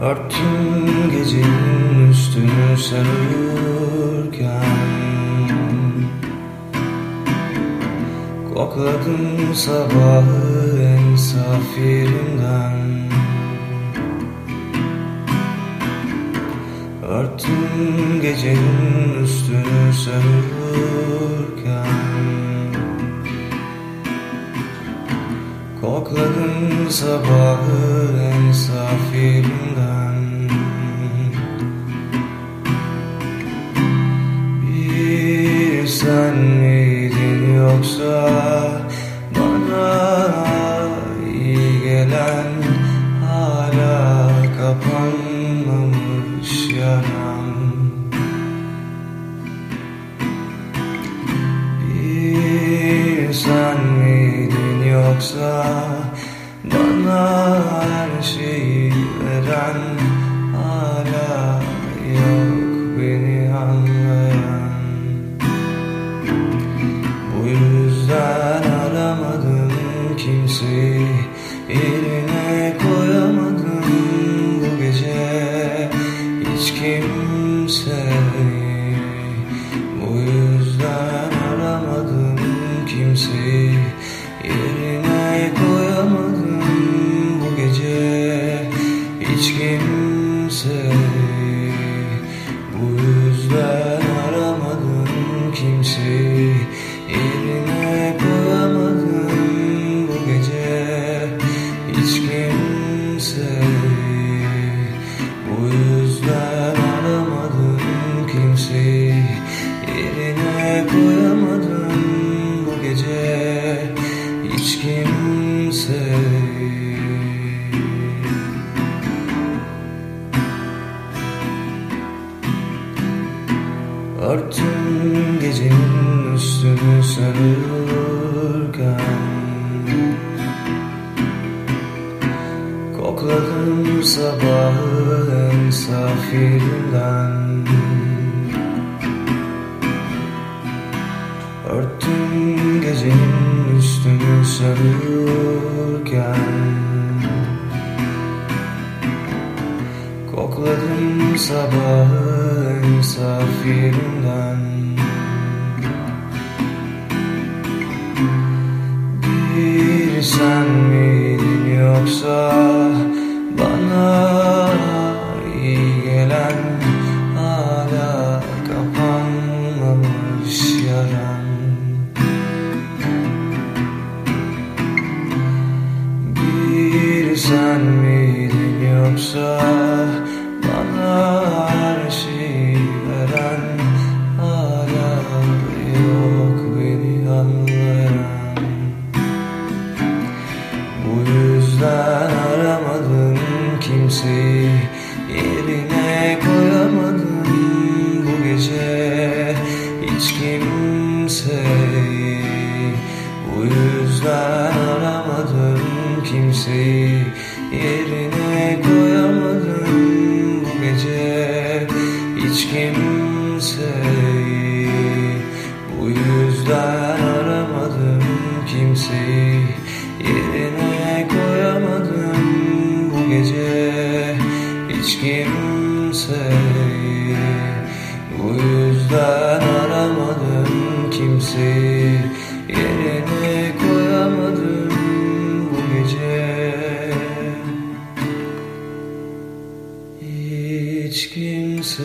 Örttüm gecenin üstünü sen uyurken. Kokladım sabahı en saf yerinden Örttüm gecenin üstünü sen uyurken Kokladım sabahı en saf yerinden Bir sen miydin yoksa bana iyi gelen hala kapanmamış yaram Bir sen yoksa bana her şeyi veren hala yok beni anlayan. Bu yüzden aramadım kimseyi yerine koyamadım bu gece. Hiç kimseyi kimseyi Bu yüzden aramadım kimseyi. Yerine koyamadım bu gece. Hiç kimseyi Bu yüzden aramadım kimseyi. Yerine koyamadım bu gece. Hiç kimseyi Örttüm gecenin üstünü sarılırken. Kokladım sabahı en saf yerinden Örttüm gecenin üstünü sarılırken Kokladım sabahı en saf yerinden Bir sen miydin yoksa bana iyi gelen hala kapanmamış yaran. Bir sen miydin yoksa kimseyi yerine koyamadım bu gece. Hiç kimseyi Bu yüzden aramadım. Kimseyi yerine koyamadım hasreti yerine koyamadım bu gece. Hiç kimse